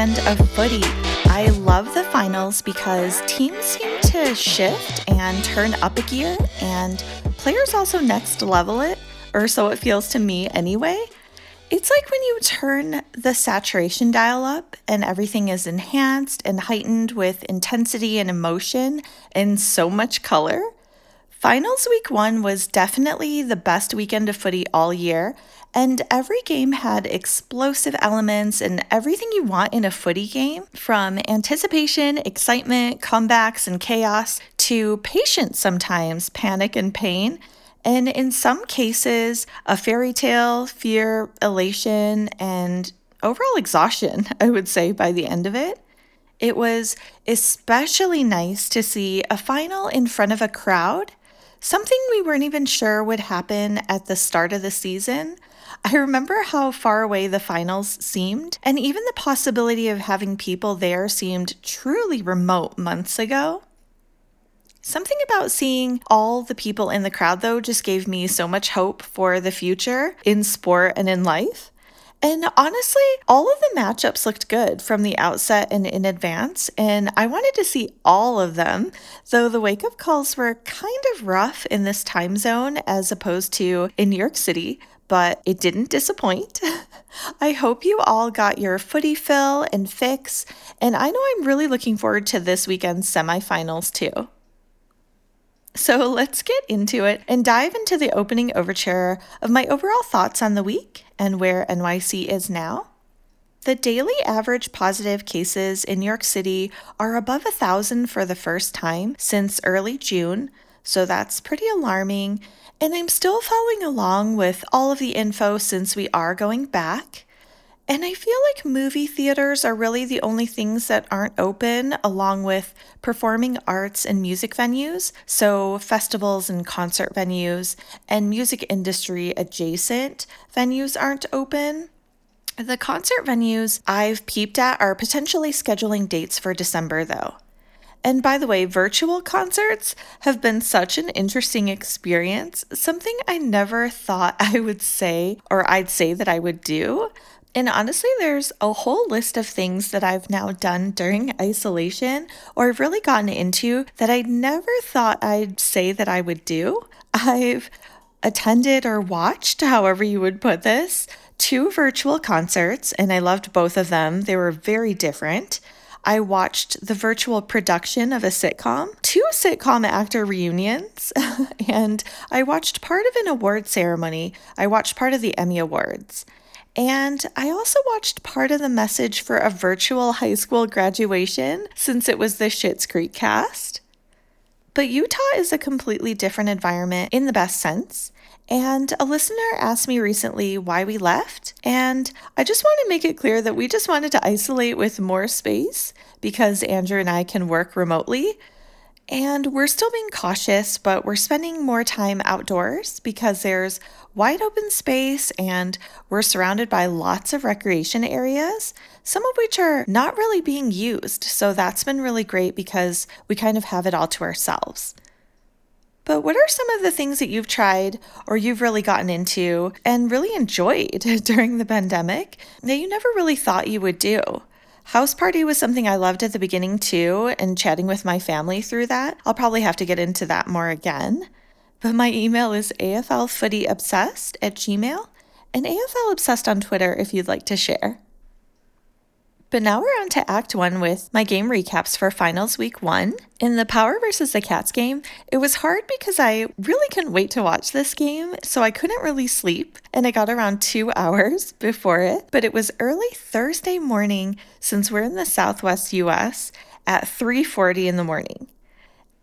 weekend of footy. I love the finals because teams seem to shift and turn up a gear, and players also next level it, or so it feels to me anyway. It's like when you turn the saturation dial up and everything is enhanced and heightened with intensity and emotion and so much color. Finals week one was definitely the best weekend of footy all year, and every game had explosive elements and everything you want in a footy game from anticipation, excitement, comebacks, and chaos to patience sometimes, panic and pain. And in some cases, a fairy tale, fear, elation, and overall exhaustion, I would say, by the end of it. It was especially nice to see a final in front of a crowd, something we weren't even sure would happen at the start of the season. I remember how far away the finals seemed, and even the possibility of having people there seemed truly remote months ago. Something about seeing all the people in the crowd, though, just gave me so much hope for the future in sport and in life. And honestly, all of the matchups looked good from the outset and in advance, and I wanted to see all of them, though the wake up calls were kind of rough in this time zone as opposed to in New York City, but it didn't disappoint. I hope you all got your footy fill and fix, and I know I'm really looking forward to this weekend's semifinals too. So let's get into it and dive into the opening overture of my overall thoughts on the week and where NYC is now. The daily average positive cases in New York City are above a thousand for the first time since early June, so that's pretty alarming. And I'm still following along with all of the info since we are going back. And I feel like movie theaters are really the only things that aren't open, along with performing arts and music venues. So, festivals and concert venues and music industry adjacent venues aren't open. The concert venues I've peeped at are potentially scheduling dates for December, though. And by the way, virtual concerts have been such an interesting experience, something I never thought I would say or I'd say that I would do. And honestly, there's a whole list of things that I've now done during isolation or I've really gotten into that I never thought I'd say that I would do. I've attended or watched, however you would put this, two virtual concerts, and I loved both of them. They were very different. I watched the virtual production of a sitcom, two sitcom actor reunions, and I watched part of an award ceremony. I watched part of the Emmy Awards. And I also watched part of the message for a virtual high school graduation since it was the Schitt's Creek cast. But Utah is a completely different environment in the best sense. And a listener asked me recently why we left. And I just want to make it clear that we just wanted to isolate with more space because Andrew and I can work remotely. And we're still being cautious, but we're spending more time outdoors because there's wide open space and we're surrounded by lots of recreation areas, some of which are not really being used. So that's been really great because we kind of have it all to ourselves. But what are some of the things that you've tried or you've really gotten into and really enjoyed during the pandemic that you never really thought you would do? House party was something I loved at the beginning too, and chatting with my family through that. I'll probably have to get into that more again. But my email is aflfootyobsessed at gmail and aflobsessed on Twitter if you'd like to share. But now we're on to Act 1 with my game recaps for Finals Week 1. In the Power versus the Cats game, it was hard because I really couldn't wait to watch this game, so I couldn't really sleep, and I got around two hours before it. But it was early Thursday morning since we're in the southwest US at 3:40 in the morning.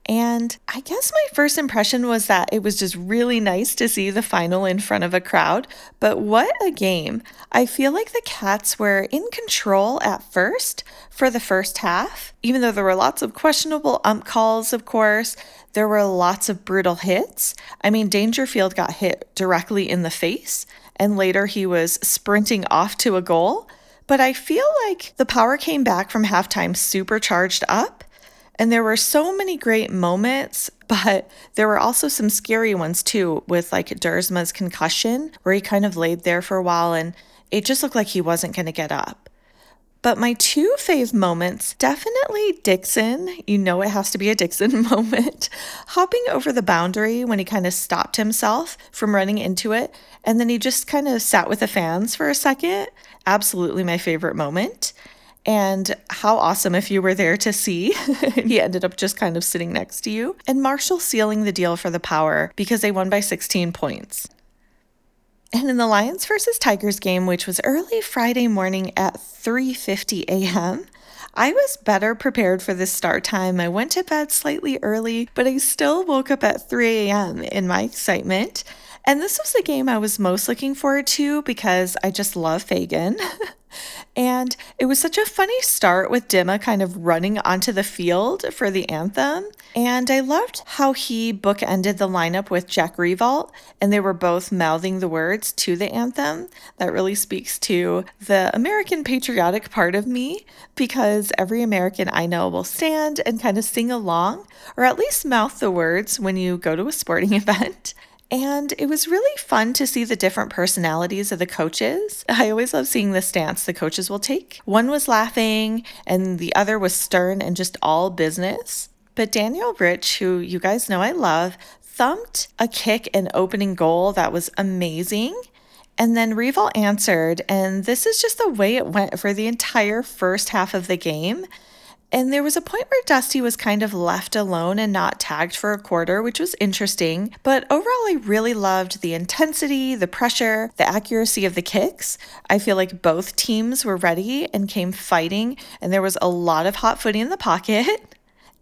And I guess my first impression was that it was just really nice to see the final in front of a crowd. But what a game! I feel like the Cats were in control at first for the first half, even though there were lots of questionable ump calls, of course. There were lots of brutal hits. I mean, Dangerfield got hit directly in the face, and later he was sprinting off to a goal. But I feel like the power came back from halftime supercharged up and there were so many great moments, but there were also some scary ones too, with like Duursma's concussion, where he kind of laid there for a while and it just looked like he wasn't going to get up. But my two fave moments definitely Dixon. You know, it has to be a Dixon moment. Hopping over the boundary when he kind of stopped himself from running into it. And then he just kind of sat with the fans for a second. Absolutely my favorite moment. And how awesome if you were there to see. he ended up just kind of sitting next to you. And Marshall sealing the deal for the power because they won by 16 points. And in the Lions versus Tigers game, which was early Friday morning at 3:50 a.m., I was better prepared for this start time. I went to bed slightly early, but I still woke up at 3 a.m. in my excitement. And this was the game I was most looking forward to because I just love Fagan. And it was such a funny start with Dimma kind of running onto the field for the anthem. And I loved how he bookended the lineup with Jack Riewoldt, and they were both mouthing the words to the anthem. That really speaks to the American patriotic part of me because every American I know will stand and kind of sing along, or at least mouth the words when you go to a sporting event. And it was really fun to see the different personalities of the coaches. I always love seeing the stance the coaches will take. One was laughing, and the other was stern and just all business. But Daniel Rich, who you guys know I love, thumped a kick and opening goal that was amazing. And then Riewoldt answered, and this is just the way it went for the entire first half of the game. And there was a point where Dusty was kind of left alone and not tagged for a quarter, which was interesting. But overall, I really loved the intensity, the pressure, the accuracy of the kicks. I feel like both teams were ready and came fighting, and there was a lot of hot footy in the pocket.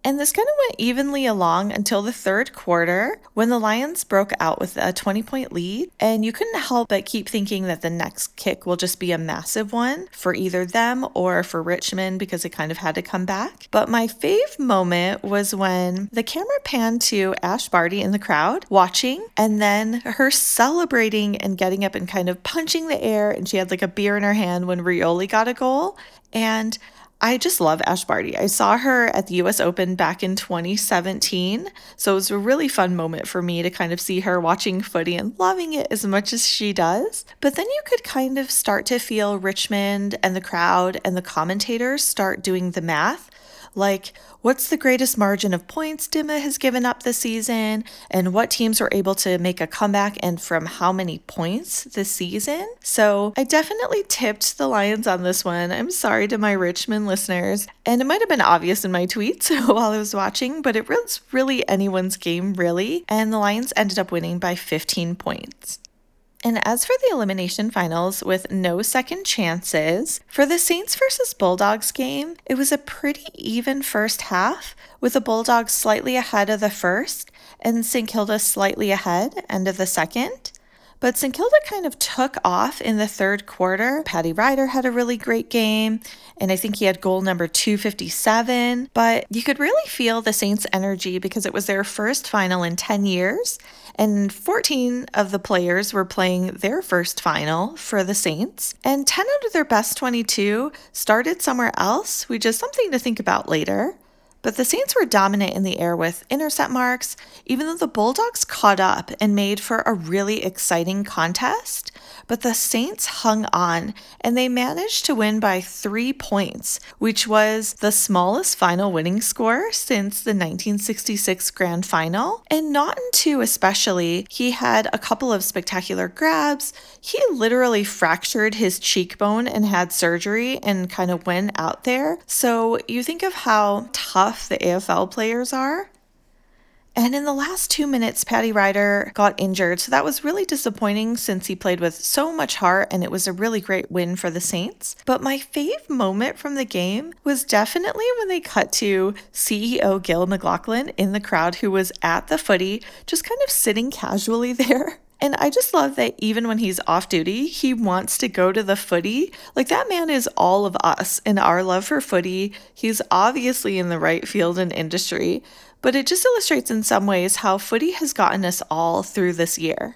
And this kind of went evenly along until the third quarter when the Lions broke out with a 20 point lead. And you couldn't help but keep thinking that the next kick will just be a massive one for either them or for Richmond because it kind of had to come back. But my fave moment was when the camera panned to Ash Barty in the crowd watching and then her celebrating and getting up and kind of punching the air. And she had like a beer in her hand when Rioli got a goal. And I just love Ash Barty. I saw her at the US Open back in 2017. So it was a really fun moment for me to kind of see her watching footy and loving it as much as she does. But then you could kind of start to feel Richmond and the crowd and the commentators start doing the math like what's the greatest margin of points Dimma has given up this season, and what teams were able to make a comeback and from how many points this season. So I definitely tipped the Lions on this one. I'm sorry to my Richmond listeners, and it might have been obvious in my tweets while I was watching, but it was really anyone's game, really. And the Lions ended up winning by 15 points. And as for the elimination finals with no second chances, for the Saints versus Bulldogs game, it was a pretty even first half, with the Bulldogs slightly ahead of the first and St. Kilda slightly ahead, end of the second. But St. Kilda kind of took off in the third quarter. Paddy Ryder had a really great game, and I think he had goal number 257. But you could really feel the Saints' energy because it was their first final in 10 years, and 14 of the players were playing their first final for the Saints, and 10 out of their best 22 started somewhere else, which is something to think about later. But the Saints were dominant in the air with intercept marks, even though the Bulldogs caught up and made for a really exciting contest. But the Saints hung on and they managed to win by three points, which was the smallest final winning score since the 1966 Grand Final. And in two, especially, he had a couple of spectacular grabs. He literally fractured his cheekbone and had surgery and kind of went out there. So you think of how tough the AFL players are. And in the last two minutes, Paddy Ryder got injured. So that was really disappointing since he played with so much heart and it was a really great win for the Saints. But my fave moment from the game was definitely when they cut to CEO Gil McLachlan in the crowd who was at the footy, just kind of sitting casually there. And I just love that even when he's off duty, he wants to go to the footy. Like that man is all of us in our love for footy. He's obviously in the right field and industry, but it just illustrates in some ways how footy has gotten us all through this year.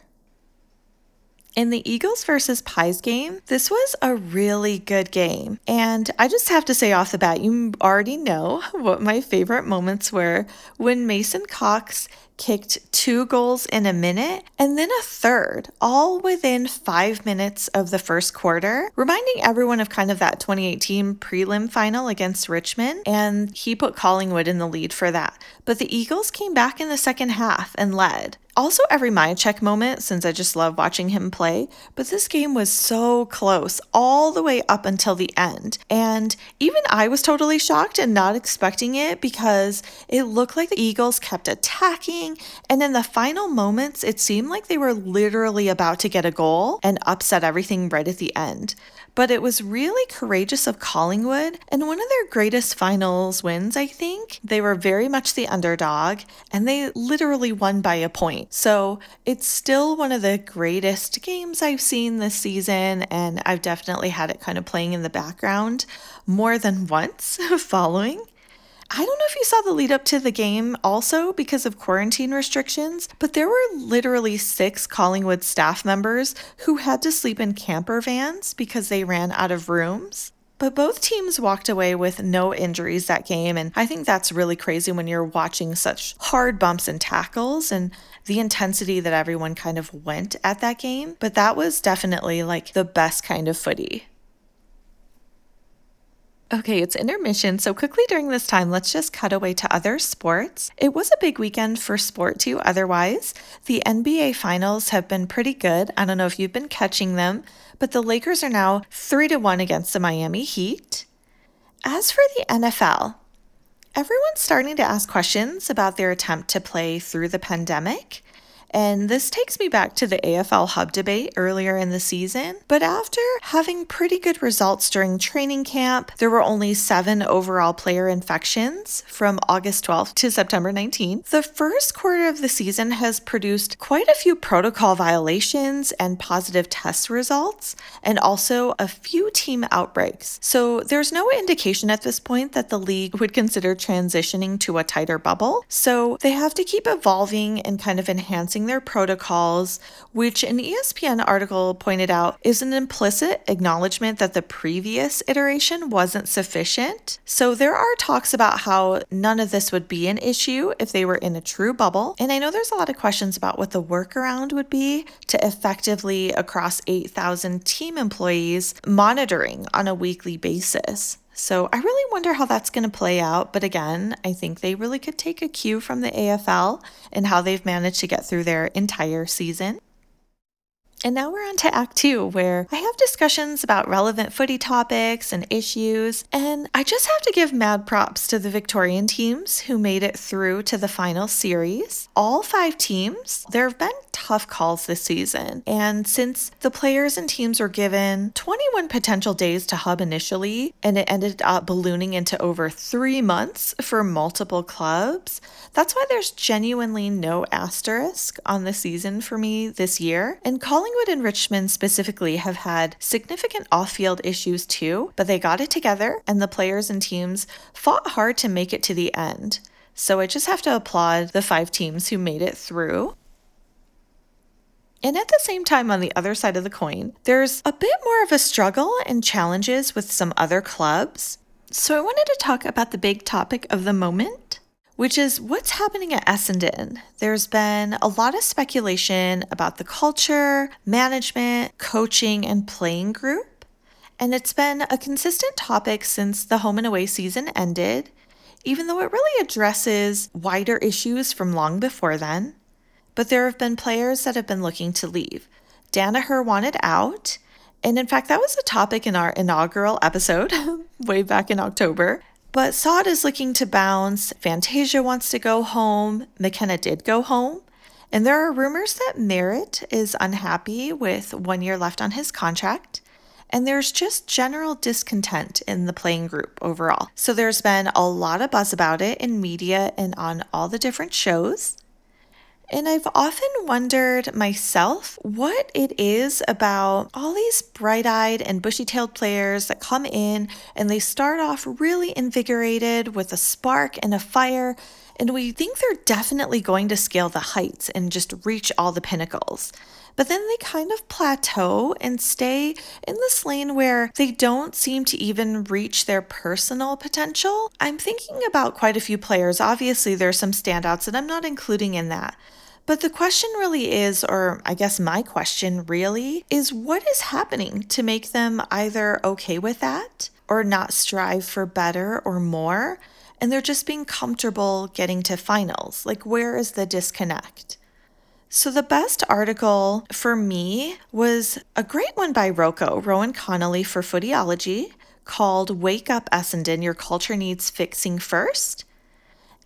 In the Eagles versus Pies game, this was a really good game. And I just have to say off the bat, you already know what my favorite moments were when Mason Cox kicked two goals in a minute and then a third, all within five minutes of the first quarter, reminding everyone of kind of that 2018 prelim final against Richmond. And he put Collingwood in the lead for that. But the Eagles came back in the second half and led also every Mihocek moment since I just love watching him play, but this game was so close all the way up until the end. And even I was totally shocked and not expecting it because it looked like the Eagles kept attacking. And in the final moments, it seemed like they were literally about to get a goal and upset everything right at the end but it was really courageous of Collingwood and one of their greatest finals wins, I think. They were very much the underdog and they literally won by a point. So it's still one of the greatest games I've seen this season, and I've definitely had it kind of playing in the background more than once following. I don't know if you saw the lead up to the game also because of quarantine restrictions, but there were literally six Collingwood staff members who had to sleep in camper vans because they ran out of rooms. But both teams walked away with no injuries that game, and I think that's really crazy when you're watching such hard bumps and tackles and the intensity that everyone kind of went at that game. But that was definitely like the best kind of footy. Okay, it's intermission, so quickly during this time, let's just cut away to other sports. It was a big weekend for sport too, otherwise. The NBA finals have been pretty good. I don't know if you've been catching them, but the Lakers are now 3 to 1 against the Miami Heat. As for the NFL, everyone's starting to ask questions about their attempt to play through the pandemic. And this takes me back to the AFL Hub debate earlier in the season. But after having pretty good results during training camp, there were only seven overall player infections from August 12th to September 19th. The first quarter of the season has produced quite a few protocol violations and positive test results, and also a few team outbreaks. So there's no indication at this point that the league would consider transitioning to a tighter bubble. So they have to keep evolving and kind of enhancing their protocols, which an ESPN article pointed out is an implicit acknowledgement that the previous iteration wasn't sufficient. So there are talks about how none of this would be an issue if they were in a true bubble. And I know there's a lot of questions about what the workaround would be to effectively, across 8,000 team employees, monitoring on a weekly basis. So I really wonder how that's going to play out. But again, I think they really could take a cue from the AFL and how they've managed to get through their entire season. And now we're on to Act Two, where I have discussions about relevant footy topics and issues. And I just have to give mad props to the Victorian teams who made it through to the final series. All five teams, there have been tough calls this season. And since the players and teams were given 21 potential days to hub initially, and it ended up ballooning into over three months for multiple clubs, that's why there's genuinely no asterisk on the season for me this year. And calling Collingwood and Richmond specifically have had significant off field issues too, but they got it together and the players and teams fought hard to make it to the end. So I just have to applaud the five teams who made it through. And at the same time, on the other side of the coin, there's a bit more of a struggle and challenges with some other clubs. So I wanted to talk about the big topic of the moment which is what's happening at Essendon. There's been a lot of speculation about the culture, management, coaching, and playing group. And it's been a consistent topic since the home and away season ended, even though it really addresses wider issues from long before then. But there have been players that have been looking to leave. Daniher wanted out. And in fact, that was a topic in our inaugural episode way back in October. But Saad is looking to bounce. Fantasia wants to go home. McKenna did go home. And there are rumors that Merrett is unhappy with one year left on his contract. And there's just general discontent in the playing group overall. So there's been a lot of buzz about it in media and on all the different shows. And I've often wondered myself what it is about all these bright eyed and bushy tailed players that come in and they start off really invigorated with a spark and a fire. And we think they're definitely going to scale the heights and just reach all the pinnacles. But then they kind of plateau and stay in this lane where they don't seem to even reach their personal potential. I'm thinking about quite a few players. Obviously, there are some standouts that I'm not including in that. But the question really is, or I guess my question really, is what is happening to make them either okay with that or not strive for better or more? And they're just being comfortable getting to finals. Like, where is the disconnect? So, the best article for me was a great one by Rocco, Rohan Connolly for Footyology, called Wake Up Essendon Your Culture Needs Fixing First.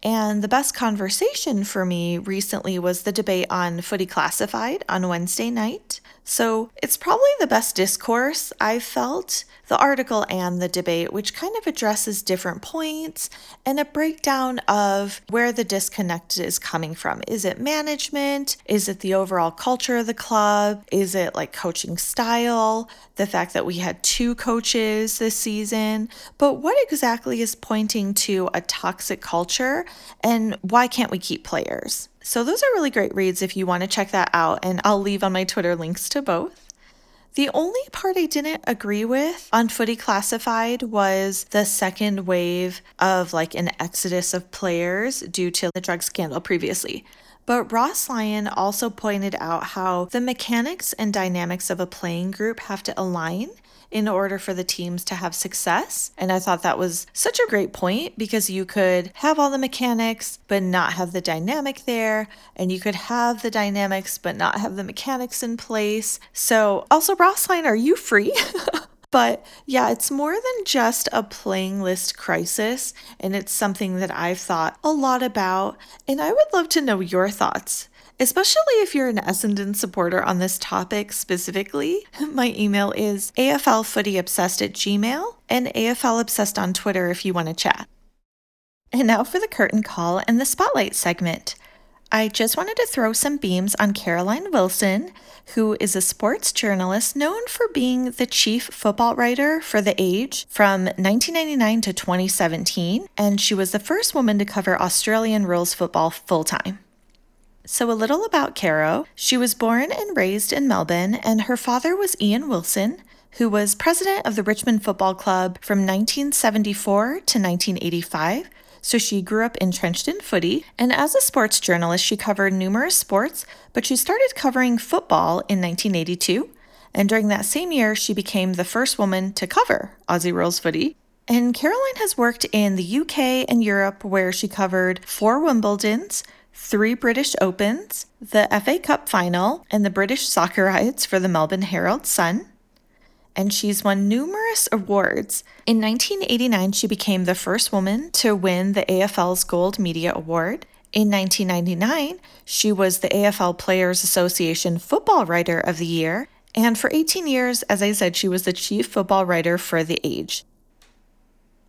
And the best conversation for me recently was the debate on Footy Classified on Wednesday night. So it's probably the best discourse I've felt, the article and the debate, which kind of addresses different points and a breakdown of where the disconnect is coming from. Is it management? Is it the overall culture of the club? Is it like coaching style? The fact that we had two coaches this season? But what exactly is pointing to a toxic culture and why can't we keep players? So, those are really great reads if you want to check that out, and I'll leave on my Twitter links to both. The only part I didn't agree with on Footy Classified was the second wave of like an exodus of players due to the drug scandal previously. But Ross Lyon also pointed out how the mechanics and dynamics of a playing group have to align in order for the teams to have success. And I thought that was such a great point because you could have all the mechanics but not have the dynamic there, and you could have the dynamics but not have the mechanics in place. So, also, Ross Lyon, are you free? But yeah, it's more than just a playing list crisis, and it's something that I've thought a lot about. And I would love to know your thoughts especially if you're an Essendon supporter on this topic specifically. My email is aflfootyobsessed at gmail and aflobsessed on Twitter if you want to chat. And now for the curtain call and the spotlight segment. I just wanted to throw some beams on Caroline Wilson, who is a sports journalist known for being the chief football writer for The Age from 1999 to 2017, and she was the first woman to cover Australian rules football full time. So, a little about Caro. She was born and raised in Melbourne, and her father was Ian Wilson, who was president of the Richmond Football Club from 1974 to 1985. So, she grew up entrenched in footy, and as a sports journalist, she covered numerous sports, but she started covering football in 1982. And during that same year, she became the first woman to cover Aussie Rules footy. And Caroline has worked in the UK and Europe, where she covered four Wimbledons, three British Opens, the FA Cup final, and the British Soccer Rides for the Melbourne Herald Sun. And she's won numerous awards. In 1989, she became the first woman to win the AFL's Gold Media Award. In 1999, she was the AFL Players Association Football Writer of the Year. And for 18 years, as I said, she was the chief football writer for The Age.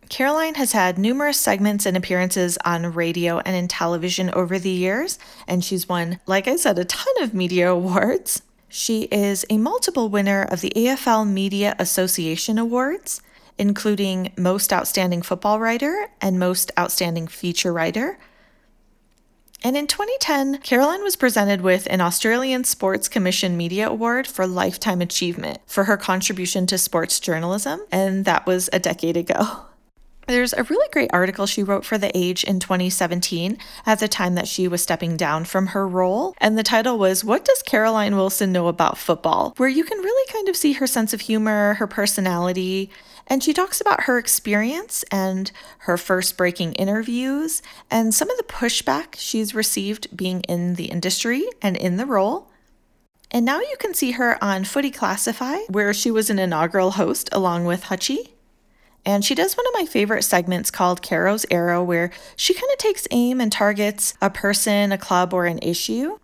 Caroline has had numerous segments and appearances on radio and in television over the years, and she's won, like I said, a ton of media awards. She is a multiple winner of the AFL Media Association Awards, including Most Outstanding Football Writer and Most Outstanding Feature Writer. And in 2010, Caroline was presented with an Australian Sports Commission Media Award for Lifetime Achievement for her contribution to sports journalism, and that was a decade ago. There's a really great article she wrote for The Age in 2017 at the time that she was stepping down from her role. And the title was What Does Caroline Wilson Know About Football? Where you can really kind of see her sense of humor, her personality. And she talks about her experience and her first breaking interviews and some of the pushback she's received being in the industry and in the role. And now you can see her on Footy Classify, where she was an inaugural host along with Hutchie. And she does one of my favorite segments called Caro's Arrow, where she kind of takes aim and targets a person, a club, or an issue.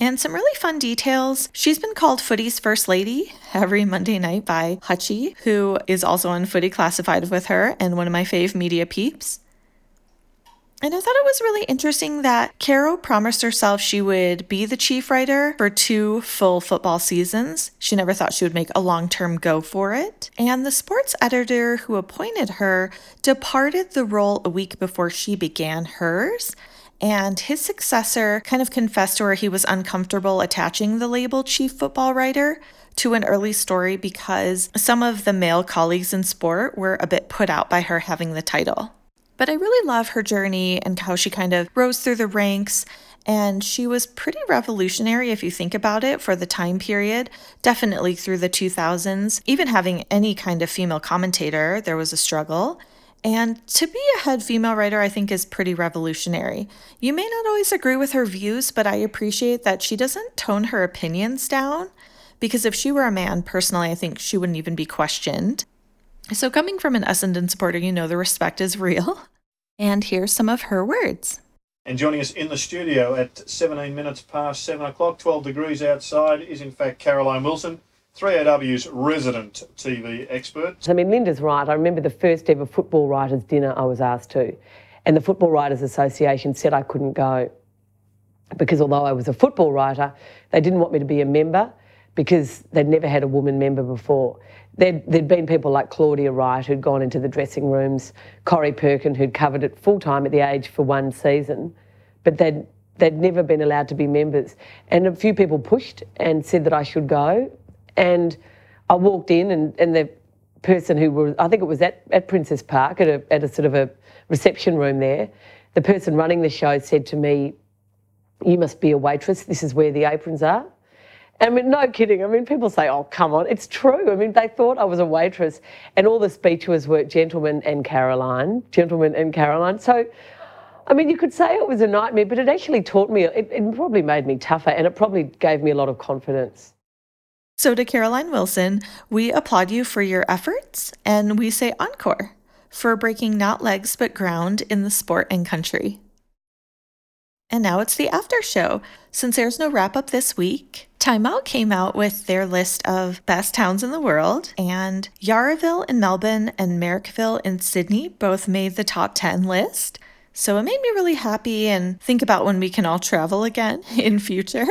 And some really fun details. She's been called Footy's First Lady every Monday night by Hutchie, who is also on Footy Classified with her and one of my fave media peeps. And I thought it was really interesting that Caro promised herself she would be the chief writer for two full football seasons. She never thought she would make a long term go for it. And the sports editor who appointed her departed the role a week before she began hers. And his successor kind of confessed to her he was uncomfortable attaching the label chief football writer to an early story because some of the male colleagues in sport were a bit put out by her having the title. But I really love her journey and how she kind of rose through the ranks. And she was pretty revolutionary if you think about it for the time period, definitely through the 2000s. Even having any kind of female commentator, there was a struggle. And to be a head female writer, I think, is pretty revolutionary. You may not always agree with her views, but I appreciate that she doesn't tone her opinions down. Because if she were a man, personally, I think she wouldn't even be questioned. So, coming from an Essendon supporter, you know the respect is real. And here's some of her words. And joining us in the studio at 17 minutes past 7 o'clock, 12 degrees outside, is in fact Caroline Wilson, 3AW's resident TV expert. I mean, Linda's right. I remember the first ever football writers' dinner I was asked to, and the Football Writers Association said I couldn't go because although I was a football writer, they didn't want me to be a member because they'd never had a woman member before. There'd, there'd been people like Claudia Wright who'd gone into the dressing rooms, Corrie Perkin who'd covered it full time at the age for one season, but they'd they'd never been allowed to be members. And a few people pushed and said that I should go. And I walked in and, and the person who was, I think it was at, at Princes Park at a, at a sort of a reception room there, the person running the show said to me, You must be a waitress, this is where the aprons are. I mean, no kidding. I mean, people say, oh, come on. It's true. I mean, they thought I was a waitress. And all the speeches were gentlemen and Caroline, gentlemen and Caroline. So, I mean, you could say it was a nightmare, but it actually taught me, it, it probably made me tougher and it probably gave me a lot of confidence. So, to Caroline Wilson, we applaud you for your efforts and we say encore for breaking not legs but ground in the sport and country. And now it's the after show. Since there's no wrap up this week, Time Out came out with their list of best towns in the world, and Yarraville in Melbourne and Marrickville in Sydney both made the top 10 list. So it made me really happy and think about when we can all travel again in future.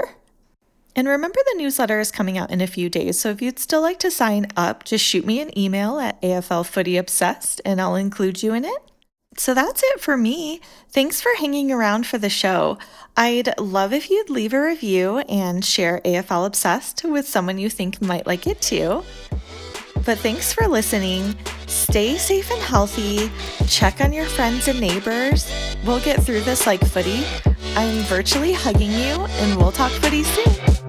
And remember, the newsletter is coming out in a few days, so if you'd still like to sign up, just shoot me an email at AFLFootyObsessed and I'll include you in it. So that's it for me. Thanks for hanging around for the show. I'd love if you'd leave a review and share AFL Obsessed with someone you think might like it too. But thanks for listening. Stay safe and healthy. Check on your friends and neighbors. We'll get through this like footy. I'm virtually hugging you, and we'll talk footy soon.